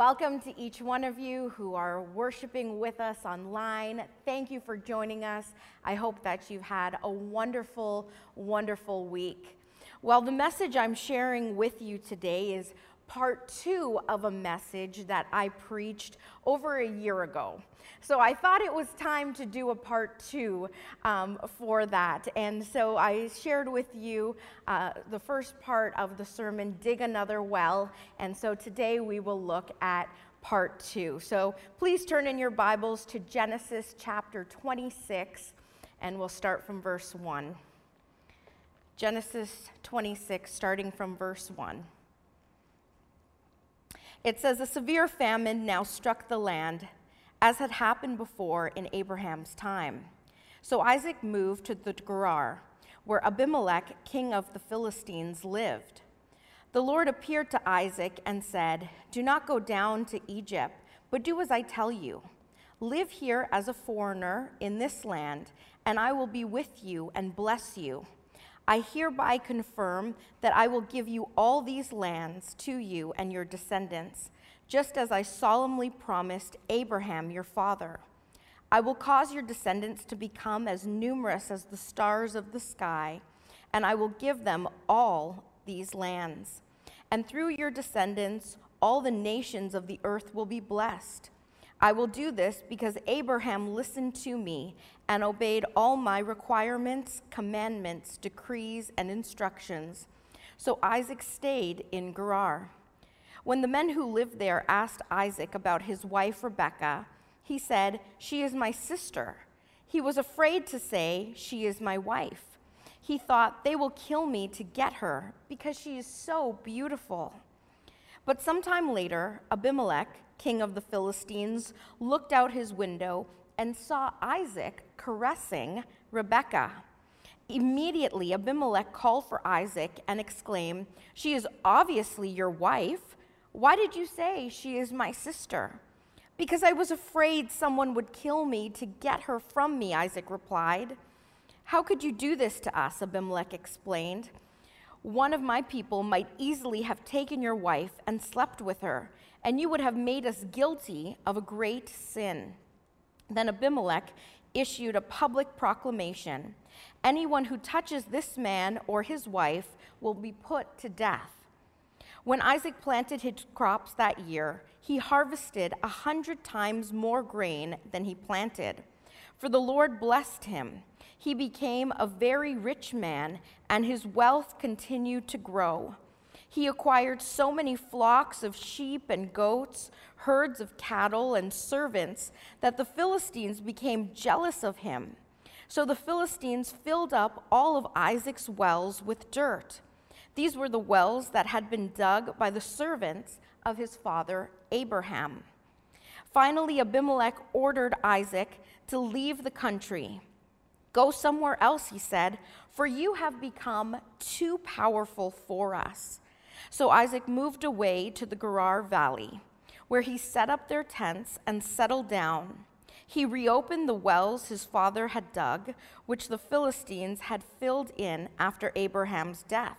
welcome to each one of you who are worshiping with us online. Thank you for joining us. I hope that you've had a wonderful, wonderful week. Well, the message I'm sharing with you today is part two of a message that I preached over a year ago. So I thought it was time to do a part two um, for that. And so I shared with you uh, the first part of the sermon, Dig Another Well. And so today we will look at part two. So please turn in your Bibles to Genesis chapter 26, and we'll start from verse 1. Genesis 26, starting from verse 1. It says, A severe famine now struck the land as had happened before in Abraham's time. So Isaac moved to the Gerar, where Abimelech, king of the Philistines, lived. The Lord appeared to Isaac and said, Do not go down to Egypt, but do as I tell you. Live here as a foreigner in this land, and I will be with you and bless you. I hereby confirm that I will give you all these lands to you and your descendants just as I solemnly promised Abraham your father. I will cause your descendants to become as numerous as the stars of the sky, and I will give them all these lands. And through your descendants, all the nations of the earth will be blessed. I will do this because Abraham listened to me and obeyed all my requirements, commandments, decrees, and instructions. So Isaac stayed in Gerar. When the men who lived there asked Isaac about his wife Rebekah, he said, She is my sister. He was afraid to say, She is my wife. He thought, They will kill me to get her because she is so beautiful. But sometime later, Abimelech, king of the Philistines, looked out his window and saw Isaac caressing Rebekah. Immediately, Abimelech called for Isaac and exclaimed, She is obviously your wife. Why did you say she is my sister? Because I was afraid someone would kill me to get her from me, Isaac replied. How could you do this to us? Abimelech explained. One of my people might easily have taken your wife and slept with her, and you would have made us guilty of a great sin. Then Abimelech issued a public proclamation Anyone who touches this man or his wife will be put to death. When Isaac planted his crops that year, he harvested a hundred times more grain than he planted. For the Lord blessed him. He became a very rich man, and his wealth continued to grow. He acquired so many flocks of sheep and goats, herds of cattle, and servants that the Philistines became jealous of him. So the Philistines filled up all of Isaac's wells with dirt. These were the wells that had been dug by the servants of his father Abraham. Finally, Abimelech ordered Isaac to leave the country. Go somewhere else, he said, for you have become too powerful for us. So Isaac moved away to the Gerar Valley, where he set up their tents and settled down. He reopened the wells his father had dug, which the Philistines had filled in after Abraham's death.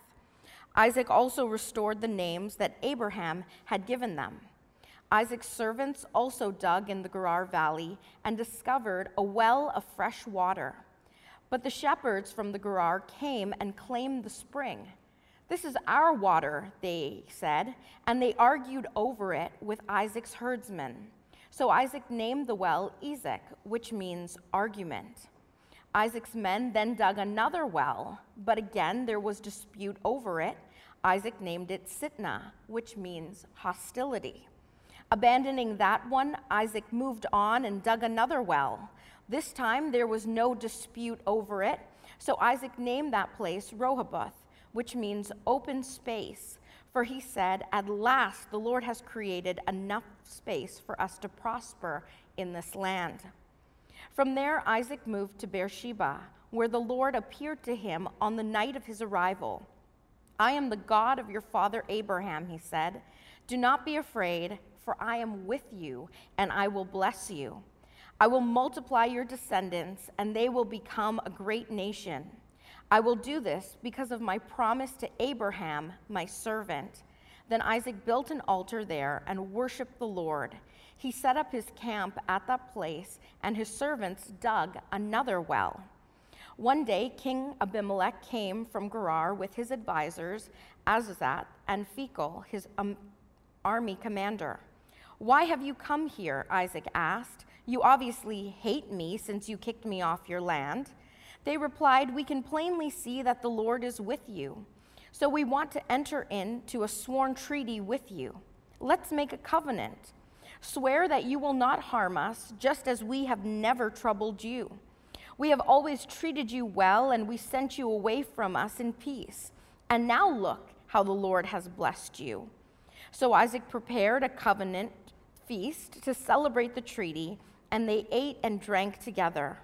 Isaac also restored the names that Abraham had given them. Isaac's servants also dug in the Gerar Valley and discovered a well of fresh water. But the shepherds from the Gerar came and claimed the spring. This is our water, they said, and they argued over it with Isaac's herdsmen. So Isaac named the well Esek, which means argument. Isaac's men then dug another well, but again there was dispute over it. Isaac named it Sitnah, which means hostility. Abandoning that one, Isaac moved on and dug another well. This time there was no dispute over it, so Isaac named that place Rehoboth, which means open space. For he said, At last the Lord has created enough space for us to prosper in this land. From there, Isaac moved to Beersheba, where the Lord appeared to him on the night of his arrival. I am the God of your father Abraham, he said. Do not be afraid, for I am with you, and I will bless you. I will multiply your descendants, and they will become a great nation. I will do this because of my promise to Abraham, my servant. Then Isaac built an altar there and worshiped the Lord. He set up his camp at that place, and his servants dug another well. One day, King Abimelech came from Gerar with his advisors, Ahuzzath and Phicol, his um, army commander. Why have you come here? Isaac asked. You obviously hate me since you kicked me off your land. They replied, We can plainly see that the Lord is with you. So we want to enter into a sworn treaty with you. Let's make a covenant. Swear that you will not harm us, just as we have never troubled you. We have always treated you well, and we sent you away from us in peace. And now look how the Lord has blessed you. So Isaac prepared a covenant feast to celebrate the treaty, and they ate and drank together.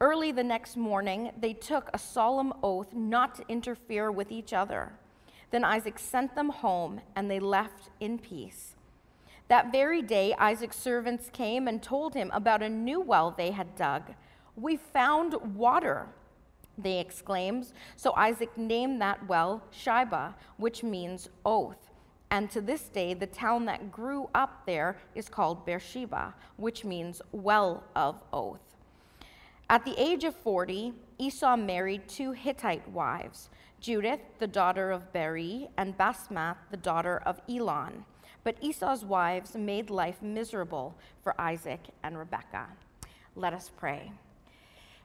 Early the next morning, they took a solemn oath not to interfere with each other. Then Isaac sent them home, and they left in peace. That very day, Isaac's servants came and told him about a new well they had dug. We found water, they exclaimed. So Isaac named that well Shibah, which means oath. And to this day, the town that grew up there is called Beersheba, which means well of oath. At the age of 40, Esau married two Hittite wives Judith, the daughter of Beeri, and Basmath, the daughter of Elon. But Esau's wives made life miserable for Isaac and Rebekah. Let us pray.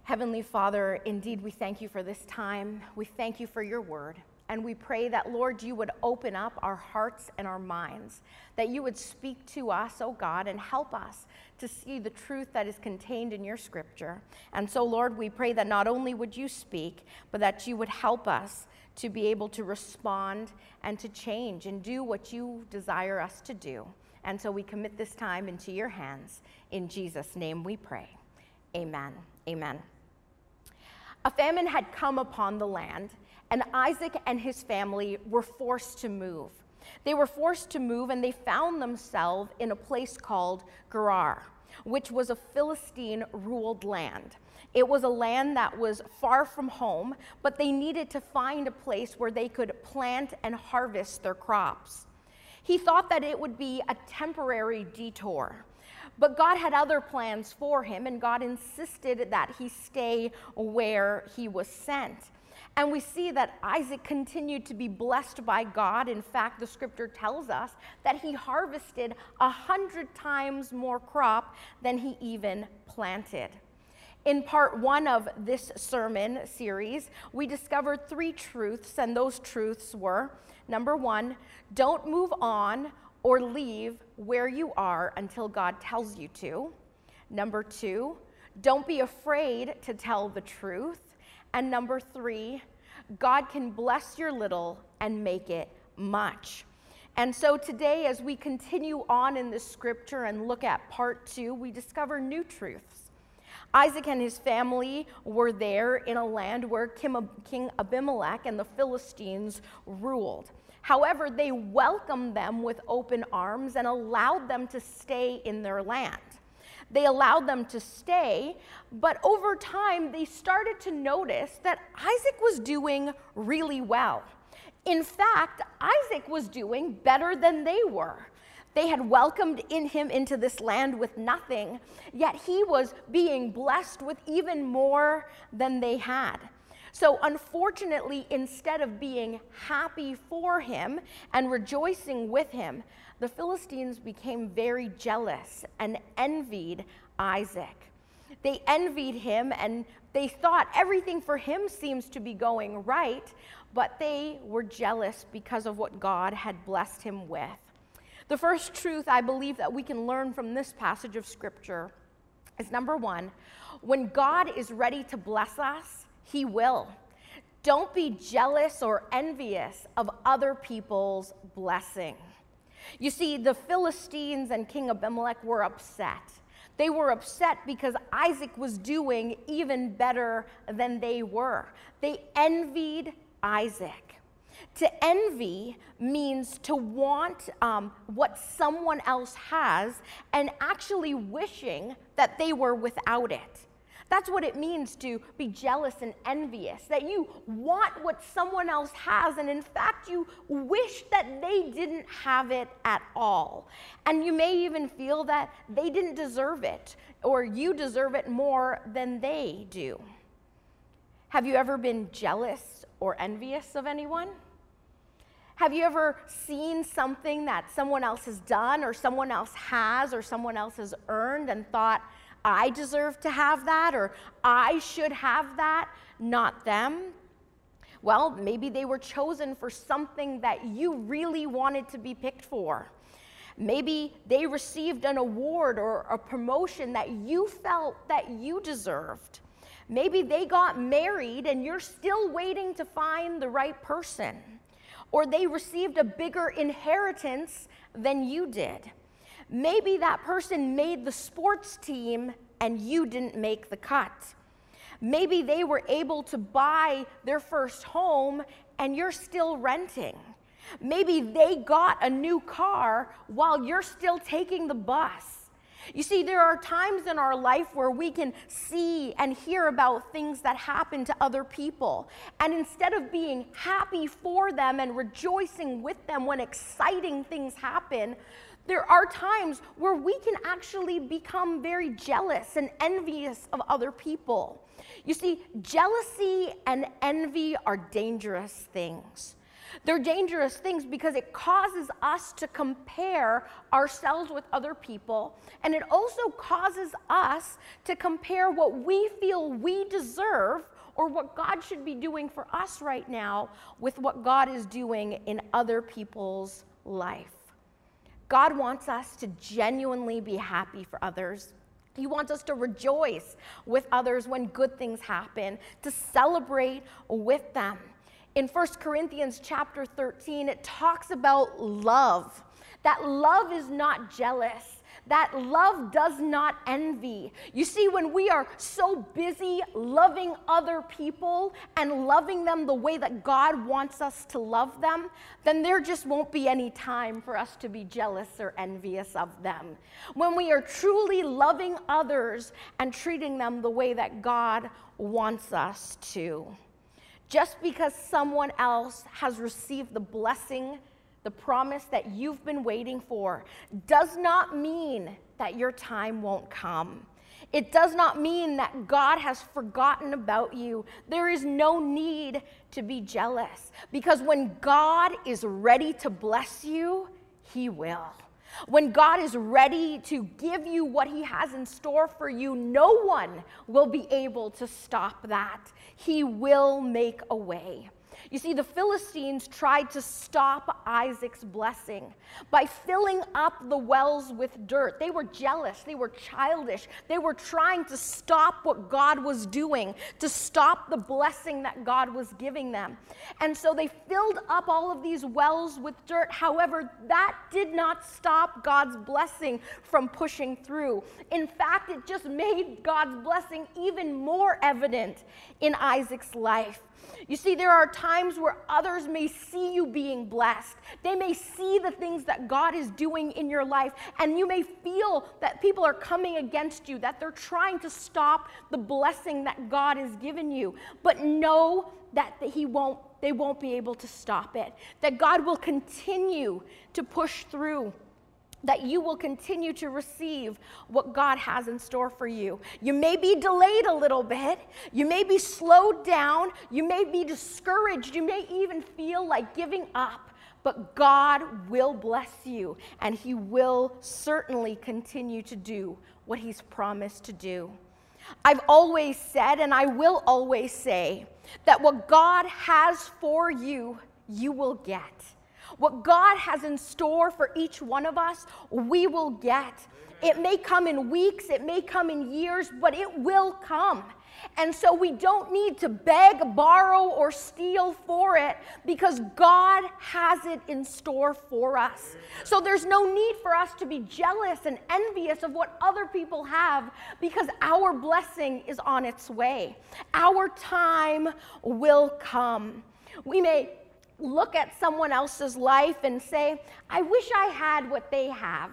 Heavenly Father, indeed, we thank you for this time. We thank you for your word. And we pray that, Lord, you would open up our hearts and our minds, that you would speak to us, oh God, and help us to see the truth that is contained in your scripture. And so, Lord, we pray that not only would you speak, but that you would help us to be able to respond and to change and do what you desire us to do. And so we commit this time into your hands. In Jesus' name we pray. Amen. Amen. A famine had come upon the land and Isaac and his family were forced to move. They were forced to move and they found themselves in a place called Gerar, which was a Philistine ruled land. It was a land that was far from home, but they needed to find a place where they could plant and harvest their crops. He thought that it would be a temporary detour. But God had other plans for him, and God insisted that he stay where he was sent. And we see that Isaac continued to be blessed by God. In fact, the scripture tells us that he harvested a hundred times more crop than he even planted. In part one of this sermon series, we discovered three truths, and those truths were number one, don't move on or leave where you are until God tells you to. Number two, don't be afraid to tell the truth. And number three, God can bless your little and make it much. And so today, as we continue on in this scripture and look at part two, we discover new truths. Isaac and his family were there in a land where King Abimelech and the Philistines ruled. However, they welcomed them with open arms and allowed them to stay in their land. They allowed them to stay, but over time, they started to notice that Isaac was doing really well. In fact, Isaac was doing better than they were. They had welcomed in him into this land with nothing, yet he was being blessed with even more than they had. So, unfortunately, instead of being happy for him and rejoicing with him, the Philistines became very jealous and envied Isaac. They envied him and they thought everything for him seems to be going right, but they were jealous because of what God had blessed him with. The first truth I believe that we can learn from this passage of scripture is number one, when God is ready to bless us, he will. Don't be jealous or envious of other people's blessing. You see, the Philistines and King Abimelech were upset. They were upset because Isaac was doing even better than they were. They envied Isaac. To envy means to want um, what someone else has and actually wishing that they were without it. That's what it means to be jealous and envious, that you want what someone else has, and in fact, you wish that they didn't have it at all. And you may even feel that they didn't deserve it, or you deserve it more than they do. Have you ever been jealous or envious of anyone? Have you ever seen something that someone else has done, or someone else has, or someone else has earned, and thought, I deserve to have that or I should have that, not them. Well, maybe they were chosen for something that you really wanted to be picked for. Maybe they received an award or a promotion that you felt that you deserved. Maybe they got married and you're still waiting to find the right person. Or they received a bigger inheritance than you did. Maybe that person made the sports team and you didn't make the cut. Maybe they were able to buy their first home and you're still renting. Maybe they got a new car while you're still taking the bus. You see, there are times in our life where we can see and hear about things that happen to other people. And instead of being happy for them and rejoicing with them when exciting things happen, there are times where we can actually become very jealous and envious of other people. You see, jealousy and envy are dangerous things. They're dangerous things because it causes us to compare ourselves with other people, and it also causes us to compare what we feel we deserve or what God should be doing for us right now with what God is doing in other people's life. God wants us to genuinely be happy for others. He wants us to rejoice with others when good things happen, to celebrate with them. In 1 Corinthians chapter 13, it talks about love. That love is not jealous that love does not envy. You see, when we are so busy loving other people and loving them the way that God wants us to love them, then there just won't be any time for us to be jealous or envious of them. When we are truly loving others and treating them the way that God wants us to. Just because someone else has received the blessing the promise that you've been waiting for, does not mean that your time won't come. It does not mean that God has forgotten about you. There is no need to be jealous because when God is ready to bless you, He will. When God is ready to give you what He has in store for you, no one will be able to stop that. He will make a way. You see, the Philistines tried to stop Isaac's blessing by filling up the wells with dirt. They were jealous, they were childish, they were trying to stop what God was doing, to stop the blessing that God was giving them. And so they filled up all of these wells with dirt. However, that did not stop God's blessing from pushing through. In fact, it just made God's blessing even more evident in Isaac's life. You see, there are times where others may see you being blessed. They may see the things that God is doing in your life, and you may feel that people are coming against you, that they're trying to stop the blessing that God has given you. But know that he won't, they won't be able to stop it, that God will continue to push through that you will continue to receive what God has in store for you. You may be delayed a little bit, you may be slowed down, you may be discouraged, you may even feel like giving up, but God will bless you and He will certainly continue to do what He's promised to do. I've always said, and I will always say, that what God has for you, you will get. What God has in store for each one of us, we will get. It may come in weeks, it may come in years, but it will come. And so we don't need to beg, borrow, or steal for it because God has it in store for us. So there's no need for us to be jealous and envious of what other people have because our blessing is on its way. Our time will come. We may look at someone else's life and say, I wish I had what they have.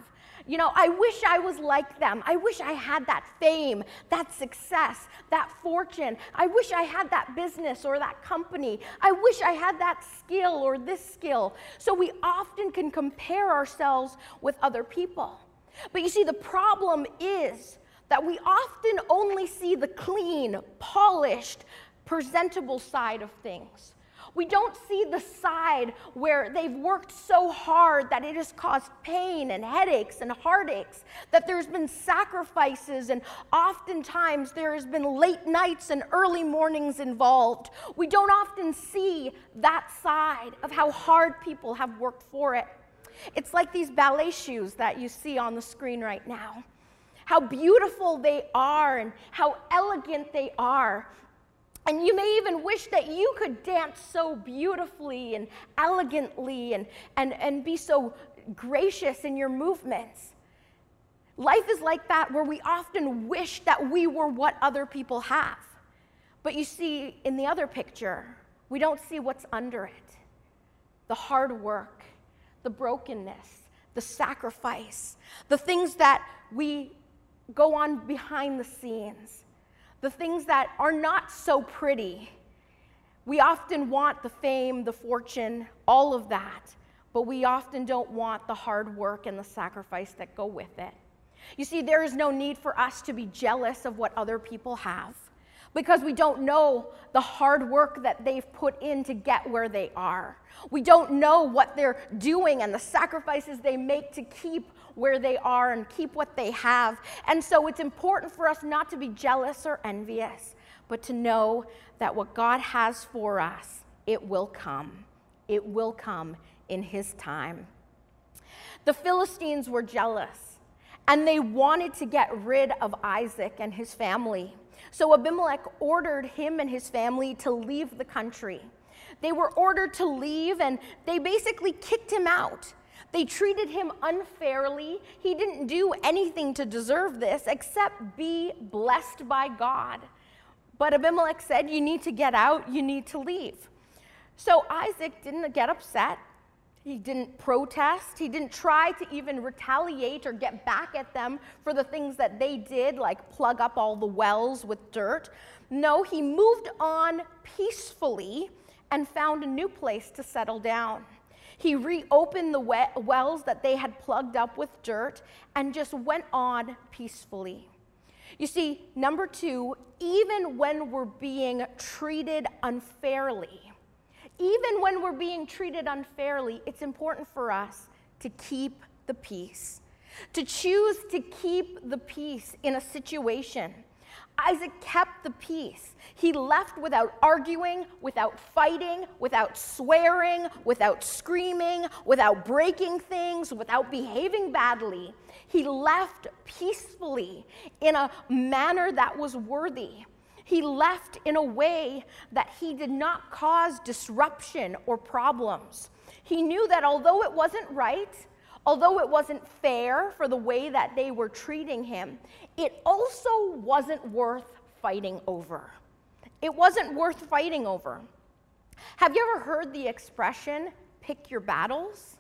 You know, I wish I was like them. I wish I had that fame, that success, that fortune. I wish I had that business or that company. I wish I had that skill or this skill. So we often can compare ourselves with other people. But you see, the problem is that we often only see the clean, polished, presentable side of things. We don't see the side where they've worked so hard that it has caused pain and headaches and heartaches, that there's been sacrifices, and oftentimes there has been late nights and early mornings involved. We don't often see that side of how hard people have worked for it. It's like these ballet shoes that you see on the screen right now. How beautiful they are and how elegant they are. And you may even wish that you could dance so beautifully and elegantly and, and, and be so gracious in your movements. Life is like that where we often wish that we were what other people have. But you see, in the other picture, we don't see what's under it the hard work, the brokenness, the sacrifice, the things that we go on behind the scenes the things that are not so pretty. We often want the fame, the fortune, all of that, but we often don't want the hard work and the sacrifice that go with it. You see, there is no need for us to be jealous of what other people have because we don't know the hard work that they've put in to get where they are. We don't know what they're doing and the sacrifices they make to keep where they are and keep what they have. And so it's important for us not to be jealous or envious, but to know that what God has for us, it will come. It will come in His time. The Philistines were jealous and they wanted to get rid of Isaac and his family. So Abimelech ordered him and his family to leave the country. They were ordered to leave and they basically kicked him out. They treated him unfairly. He didn't do anything to deserve this except be blessed by God. But Abimelech said, You need to get out, you need to leave. So Isaac didn't get upset. He didn't protest. He didn't try to even retaliate or get back at them for the things that they did, like plug up all the wells with dirt. No, he moved on peacefully and found a new place to settle down. He reopened the wells that they had plugged up with dirt and just went on peacefully. You see, number two, even when we're being treated unfairly, even when we're being treated unfairly, it's important for us to keep the peace, to choose to keep the peace in a situation Isaac kept the peace. He left without arguing, without fighting, without swearing, without screaming, without breaking things, without behaving badly. He left peacefully in a manner that was worthy. He left in a way that he did not cause disruption or problems. He knew that although it wasn't right, Although it wasn't fair for the way that they were treating him, it also wasn't worth fighting over. It wasn't worth fighting over. Have you ever heard the expression, pick your battles?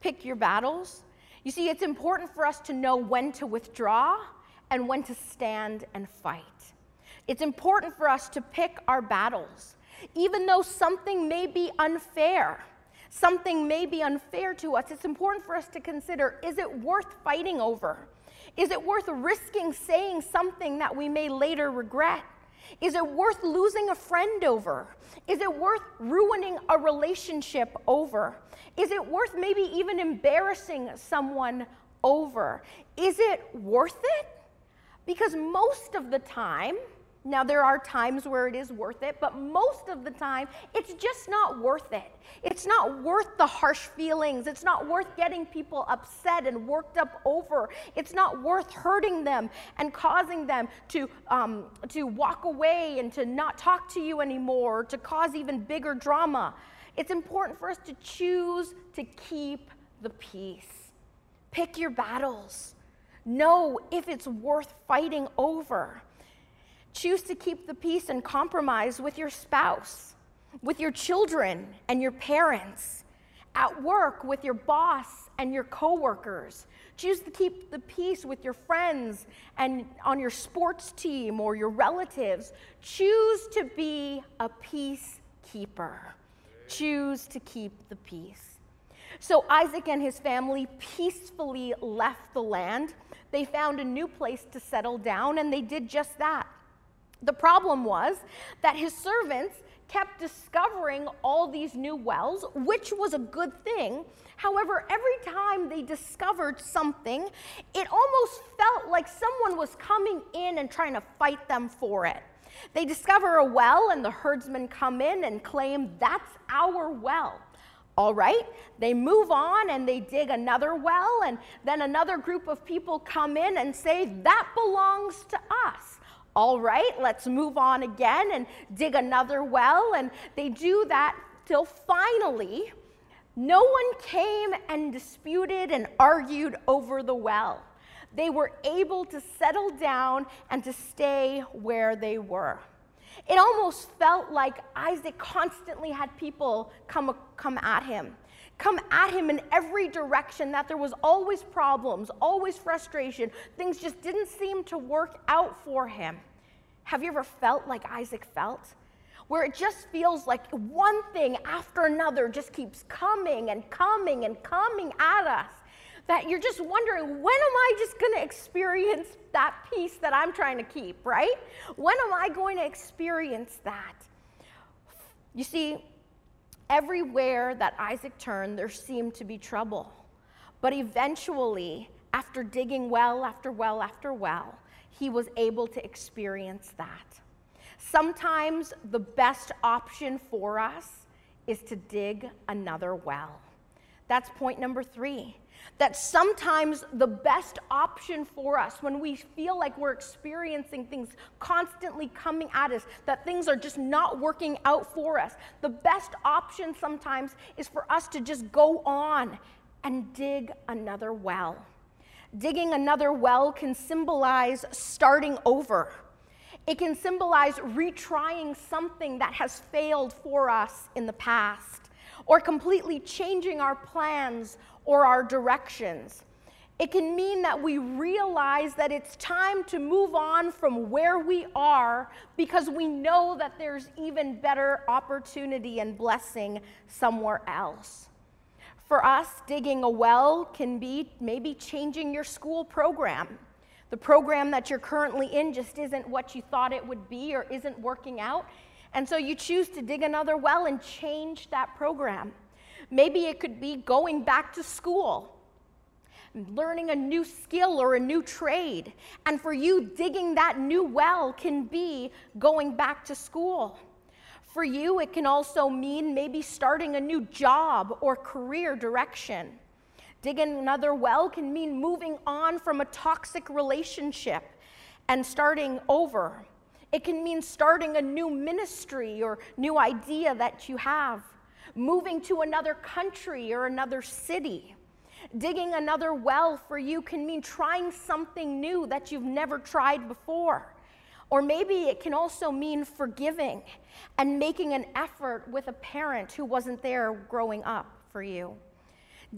Pick your battles. You see, it's important for us to know when to withdraw and when to stand and fight. It's important for us to pick our battles, even though something may be unfair something may be unfair to us, it's important for us to consider is it worth fighting over? Is it worth risking saying something that we may later regret? Is it worth losing a friend over? Is it worth ruining a relationship over? Is it worth maybe even embarrassing someone over? Is it worth it? Because most of the time, now, there are times where it is worth it, but most of the time, it's just not worth it. It's not worth the harsh feelings. It's not worth getting people upset and worked up over. It's not worth hurting them and causing them to, um, to walk away and to not talk to you anymore, to cause even bigger drama. It's important for us to choose to keep the peace. Pick your battles. Know if it's worth fighting over. Choose to keep the peace and compromise with your spouse, with your children and your parents, at work with your boss and your coworkers. Choose to keep the peace with your friends and on your sports team or your relatives. Choose to be a peacekeeper. Choose to keep the peace. So Isaac and his family peacefully left the land. They found a new place to settle down, and they did just that. The problem was that his servants kept discovering all these new wells, which was a good thing. However, every time they discovered something, it almost felt like someone was coming in and trying to fight them for it. They discover a well, and the herdsmen come in and claim, That's our well. All right, they move on and they dig another well, and then another group of people come in and say, That belongs to us. All right, let's move on again and dig another well. And they do that till finally, no one came and disputed and argued over the well. They were able to settle down and to stay where they were. It almost felt like Isaac constantly had people come, come at him come at him in every direction, that there was always problems, always frustration. Things just didn't seem to work out for him. Have you ever felt like Isaac felt? Where it just feels like one thing after another just keeps coming and coming and coming at us. That you're just wondering, when am I just to experience that peace that I'm trying to keep, right? When am I going to experience that? You see, Everywhere that Isaac turned, there seemed to be trouble. But eventually, after digging well after well after well, he was able to experience that. Sometimes the best option for us is to dig another well. That's point number three that sometimes the best option for us when we feel like we're experiencing things constantly coming at us, that things are just not working out for us, the best option sometimes is for us to just go on and dig another well. Digging another well can symbolize starting over. It can symbolize retrying something that has failed for us in the past, or completely changing our plans or our directions. It can mean that we realize that it's time to move on from where we are because we know that there's even better opportunity and blessing somewhere else. For us, digging a well can be maybe changing your school program. The program that you're currently in just isn't what you thought it would be or isn't working out. And so you choose to dig another well and change that program. Maybe it could be going back to school, learning a new skill or a new trade. And for you, digging that new well can be going back to school. For you, it can also mean maybe starting a new job or career direction. Digging another well can mean moving on from a toxic relationship and starting over. It can mean starting a new ministry or new idea that you have moving to another country or another city. Digging another well for you can mean trying something new that you've never tried before. Or maybe it can also mean forgiving and making an effort with a parent who wasn't there growing up for you.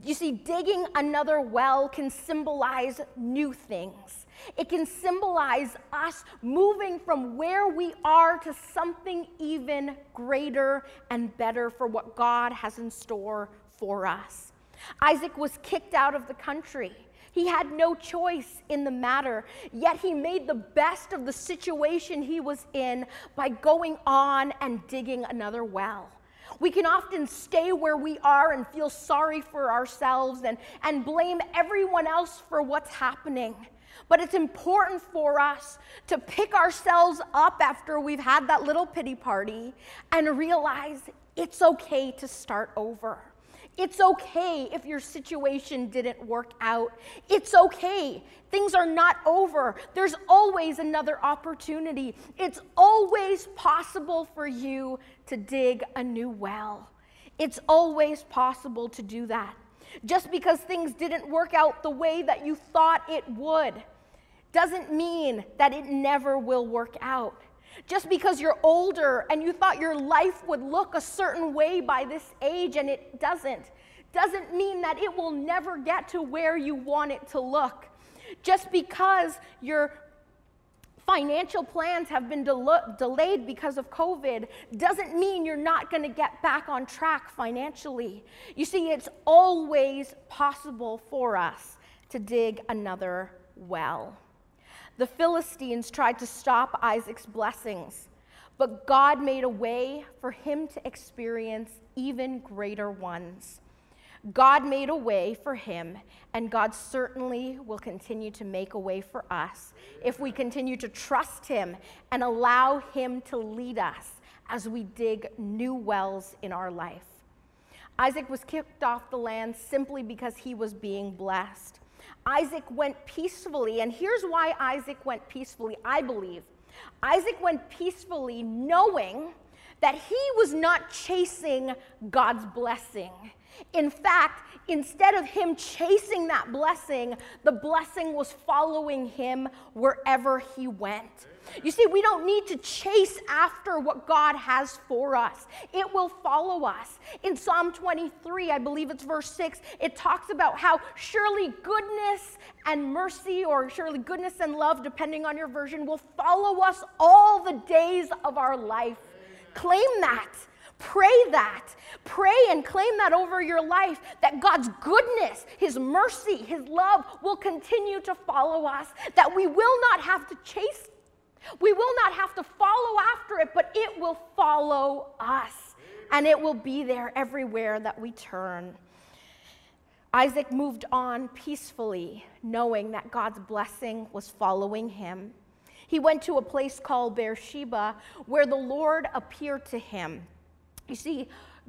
You see, digging another well can symbolize new things. It can symbolize us moving from where we are to something even greater and better for what God has in store for us. Isaac was kicked out of the country. He had no choice in the matter, yet he made the best of the situation he was in by going on and digging another well. We can often stay where we are and feel sorry for ourselves and, and blame everyone else for what's happening. But it's important for us to pick ourselves up after we've had that little pity party and realize it's okay to start over. It's okay if your situation didn't work out. It's okay. Things are not over. There's always another opportunity. It's always possible for you to dig a new well. It's always possible to do that. Just because things didn't work out the way that you thought it would doesn't mean that it never will work out. Just because you're older and you thought your life would look a certain way by this age and it doesn't, doesn't mean that it will never get to where you want it to look. Just because your financial plans have been del- delayed because of COVID doesn't mean you're not going to get back on track financially. You see, it's always possible for us to dig another well. The Philistines tried to stop Isaac's blessings, but God made a way for him to experience even greater ones. God made a way for him, and God certainly will continue to make a way for us if we continue to trust him and allow him to lead us as we dig new wells in our life. Isaac was kicked off the land simply because he was being blessed. Isaac went peacefully, and here's why Isaac went peacefully, I believe. Isaac went peacefully knowing that he was not chasing God's blessing. In fact, instead of him chasing that blessing, the blessing was following him wherever he went. You see, we don't need to chase after what God has for us. It will follow us. In Psalm 23, I believe it's verse 6, it talks about how surely goodness and mercy, or surely goodness and love, depending on your version, will follow us all the days of our life. Claim that. Pray that. Pray and claim that over your life that God's goodness, His mercy, His love will continue to follow us, that we will not have to chase, we will not have to follow after it, but it will follow us and it will be there everywhere that we turn. Isaac moved on peacefully, knowing that God's blessing was following him. He went to a place called Beersheba where the Lord appeared to him you see,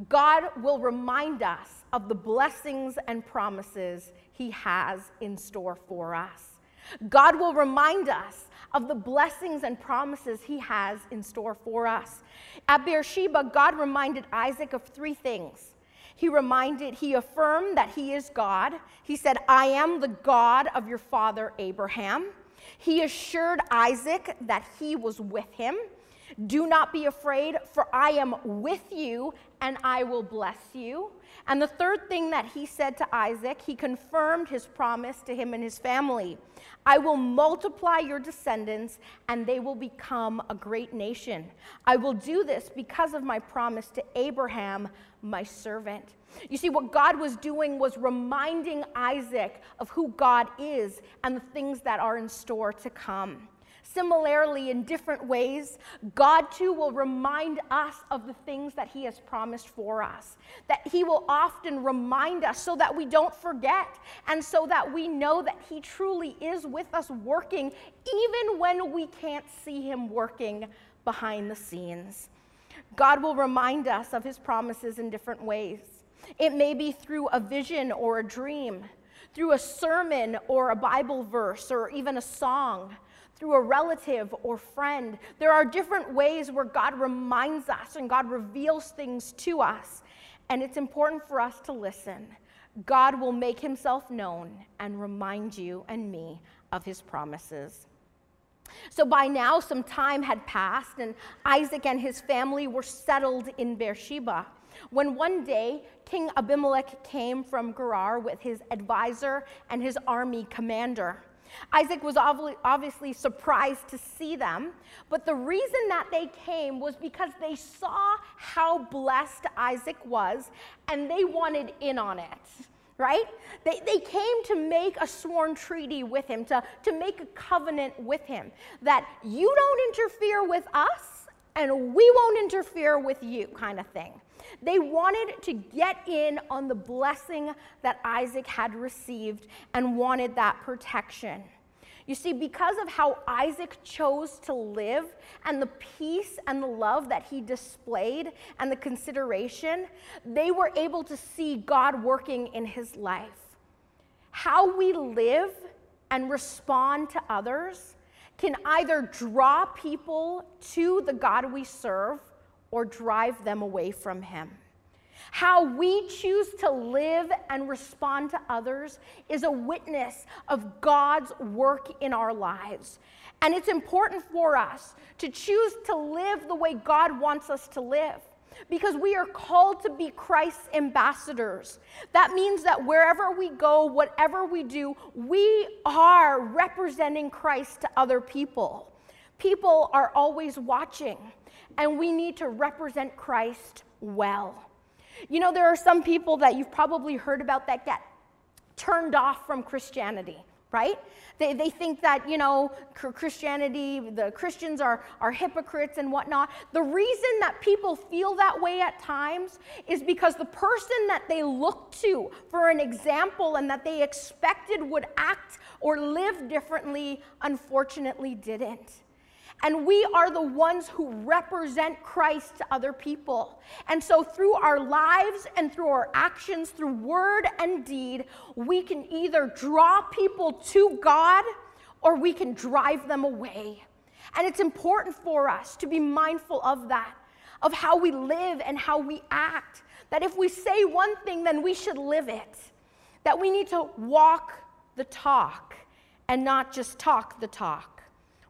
God will remind us of the blessings and promises He has in store for us. God will remind us of the blessings and promises He has in store for us. At Beersheba, God reminded Isaac of three things. He reminded, he affirmed that he is God. He said, I am the God of your father Abraham. He assured Isaac that he was with him. Do not be afraid, for I am with you and I will bless you. And the third thing that he said to Isaac, he confirmed his promise to him and his family I will multiply your descendants, and they will become a great nation. I will do this because of my promise to Abraham, my servant. You see, what God was doing was reminding Isaac of who God is and the things that are in store to come. Similarly, in different ways, God too will remind us of the things that He has promised for us. That He will often remind us so that we don't forget and so that we know that He truly is with us working, even when we can't see Him working behind the scenes. God will remind us of His promises in different ways. It may be through a vision or a dream, through a sermon or a Bible verse, or even a song through a relative or friend. There are different ways where God reminds us and God reveals things to us. And it's important for us to listen. God will make himself known and remind you and me of his promises. So by now, some time had passed, and Isaac and his family were settled in Beersheba. When one day King Abimelech came from Gerar with his advisor and his army commander. Isaac was obviously surprised to see them, but the reason that they came was because they saw how blessed Isaac was and they wanted in on it right? They, they came to make a sworn treaty with him, to, to make a covenant with him that you don't interfere with us and we won't interfere with you, kind of thing. They wanted to get in on the blessing that Isaac had received and wanted that protection. You see, because of how Isaac chose to live and the peace and the love that he displayed and the consideration, they were able to see God working in his life. How we live and respond to others can either draw people to the God we serve or drive them away from him. How we choose to live and respond to others is a witness of God's work in our lives. And it's important for us to choose to live the way God wants us to live. because we are called to be Christ's ambassadors. That means that wherever we go, whatever we do, we are representing Christ to other people. People are always watching, and we need to represent Christ well. You know, there are some people that you've probably heard about that get turned off from Christianity right? They, they think that, you know, Christianity, the Christians are, are hypocrites and whatnot. The reason that people feel that way at times is because the person that they look to for an example and that they expected would act or live differently, unfortunately didn't. And we are the ones who represent Christ to other people. And so, through our lives and through our actions, through word and deed, we can either draw people to God or we can drive them away. And it's important for us to be mindful of that, of how we live and how we act. That if we say one thing, then we should live it. That we need to walk the talk and not just talk the talk.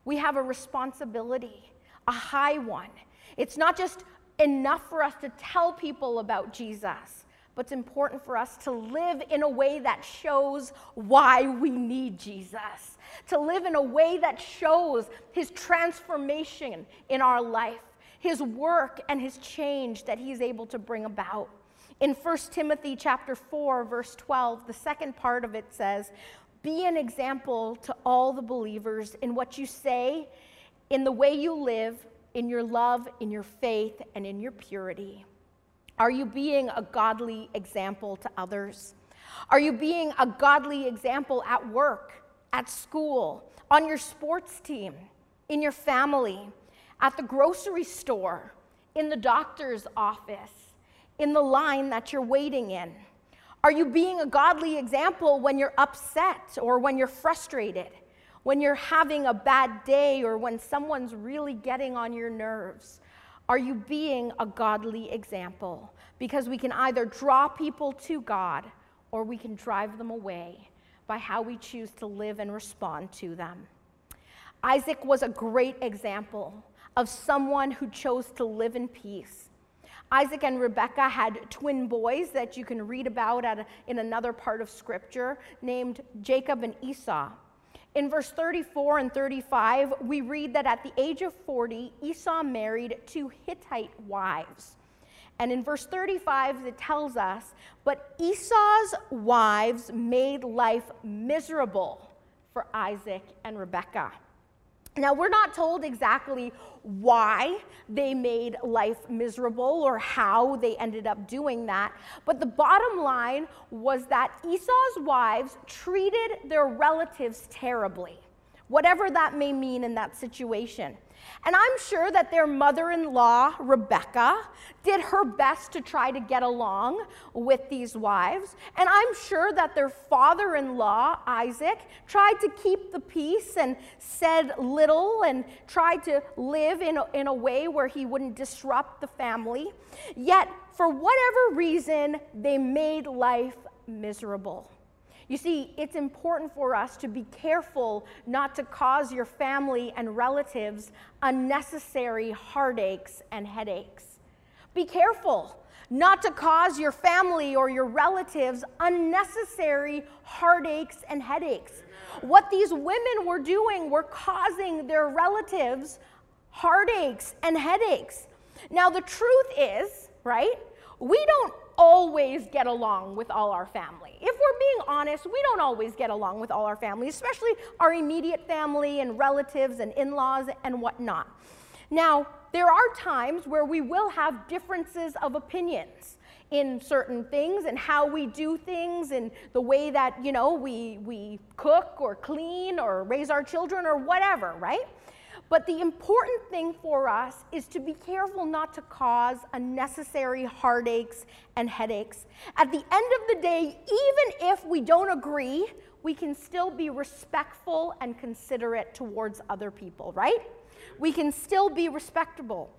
We have a responsibility, a high one. It's not just enough for us to tell people about Jesus, but it's important for us to live in a way that shows why we need Jesus, to live in a way that shows his transformation in our life, his work and his change that he's able to bring about. In 1 Timothy chapter 4 verse 12, the second part of it says, be an example to all the believers in what you say, in the way you live, in your love, in your faith, and in your purity. Are you being a godly example to others? Are you being a godly example at work, at school, on your sports team, in your family, at the grocery store, in the doctor's office, in the line that you're waiting in? Are you being a godly example when you're upset or when you're frustrated, when you're having a bad day or when someone's really getting on your nerves? Are you being a godly example? Because we can either draw people to God or we can drive them away by how we choose to live and respond to them. Isaac was a great example of someone who chose to live in peace Isaac and Rebekah had twin boys that you can read about a, in another part of Scripture named Jacob and Esau. In verse 34 and 35, we read that at the age of 40, Esau married two Hittite wives. And in verse 35, it tells us, but Esau's wives made life miserable for Isaac and Rebekah. Now, we're not told exactly why they made life miserable or how they ended up doing that, but the bottom line was that Esau's wives treated their relatives terribly, whatever that may mean in that situation. And I'm sure that their mother in law, Rebekah, did her best to try to get along with these wives. And I'm sure that their father in law, Isaac, tried to keep the peace and said little and tried to live in a, in a way where he wouldn't disrupt the family. Yet, for whatever reason, they made life miserable. You see, it's important for us to be careful not to cause your family and relatives unnecessary heartaches and headaches. Be careful not to cause your family or your relatives unnecessary heartaches and headaches. What these women were doing were causing their relatives heartaches and headaches. Now, the truth is, right, we don't always get along with all our family. If we're being honest, we don't always get along with all our family, especially our immediate family and relatives and in laws and whatnot. Now, there are times where we will have differences of opinions in certain things and how we do things and the way that, you know, we, we cook or clean or raise our children or whatever, right? But the important thing for us is to be careful not to cause unnecessary heartaches and headaches. At the end of the day, even if we don't agree, we can still be respectful and considerate towards other people, right? We can still be respectable.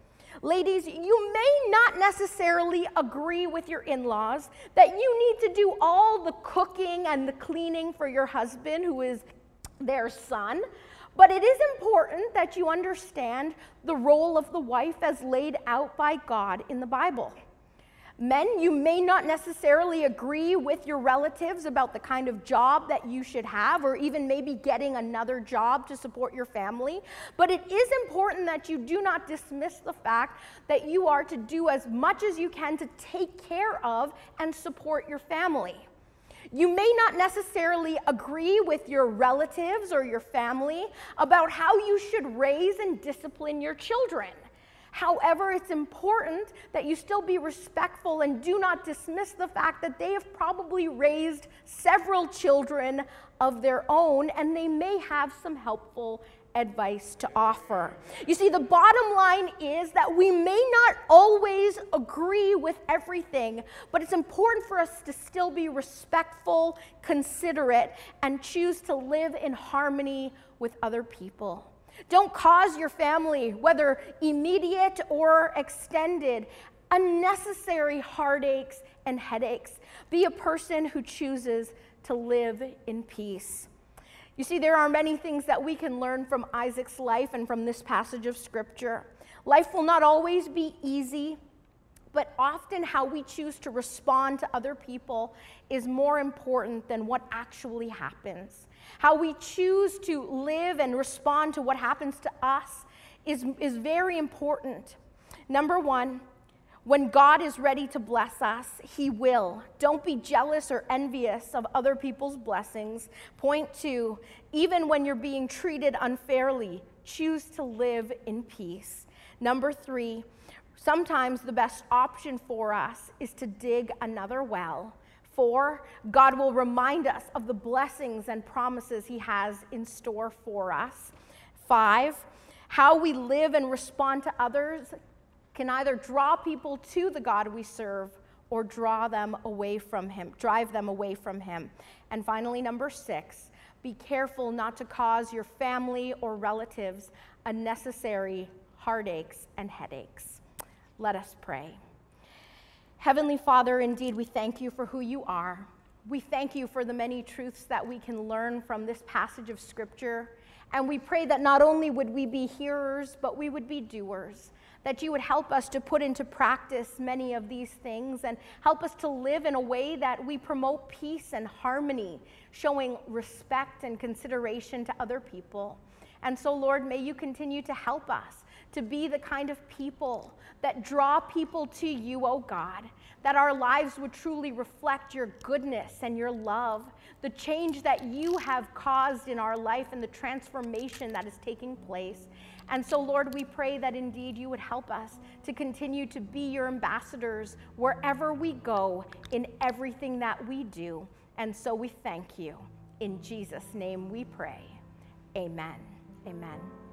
Ladies, you may not necessarily agree with your in laws that you need to do all the cooking and the cleaning for your husband, who is their son. But it is important that you understand the role of the wife as laid out by God in the Bible. Men, you may not necessarily agree with your relatives about the kind of job that you should have, or even maybe getting another job to support your family. But it is important that you do not dismiss the fact that you are to do as much as you can to take care of and support your family. You may not necessarily agree with your relatives or your family about how you should raise and discipline your children. However, it's important that you still be respectful and do not dismiss the fact that they have probably raised several children of their own and they may have some helpful advice to offer. You see, the bottom line is that we may not always agree with everything, but it's important for us to still be respectful, considerate, and choose to live in harmony with other people. Don't cause your family, whether immediate or extended, unnecessary heartaches and headaches. Be a person who chooses to live in peace. You see, there are many things that we can learn from Isaac's life and from this passage of Scripture. Life will not always be easy, but often how we choose to respond to other people is more important than what actually happens. How we choose to live and respond to what happens to us is, is very important. Number one, when God is ready to bless us, He will. Don't be jealous or envious of other people's blessings. Point two, even when you're being treated unfairly, choose to live in peace. Number three, sometimes the best option for us is to dig another well. Four, God will remind us of the blessings and promises He has in store for us. Five, how we live and respond to others can either draw people to the God we serve or draw them away from Him, drive them away from Him. And finally, number six, be careful not to cause your family or relatives unnecessary heartaches and headaches. Let us pray. Heavenly Father, indeed, we thank you for who you are. We thank you for the many truths that we can learn from this passage of Scripture. And we pray that not only would we be hearers, but we would be doers. That you would help us to put into practice many of these things and help us to live in a way that we promote peace and harmony, showing respect and consideration to other people. And so, Lord, may you continue to help us to be the kind of people that draw people to you, oh God, that our lives would truly reflect your goodness and your love, the change that you have caused in our life and the transformation that is taking place. And so, Lord, we pray that indeed you would help us to continue to be your ambassadors wherever we go in everything that we do. And so we thank you. In Jesus' name we pray. Amen. Amen.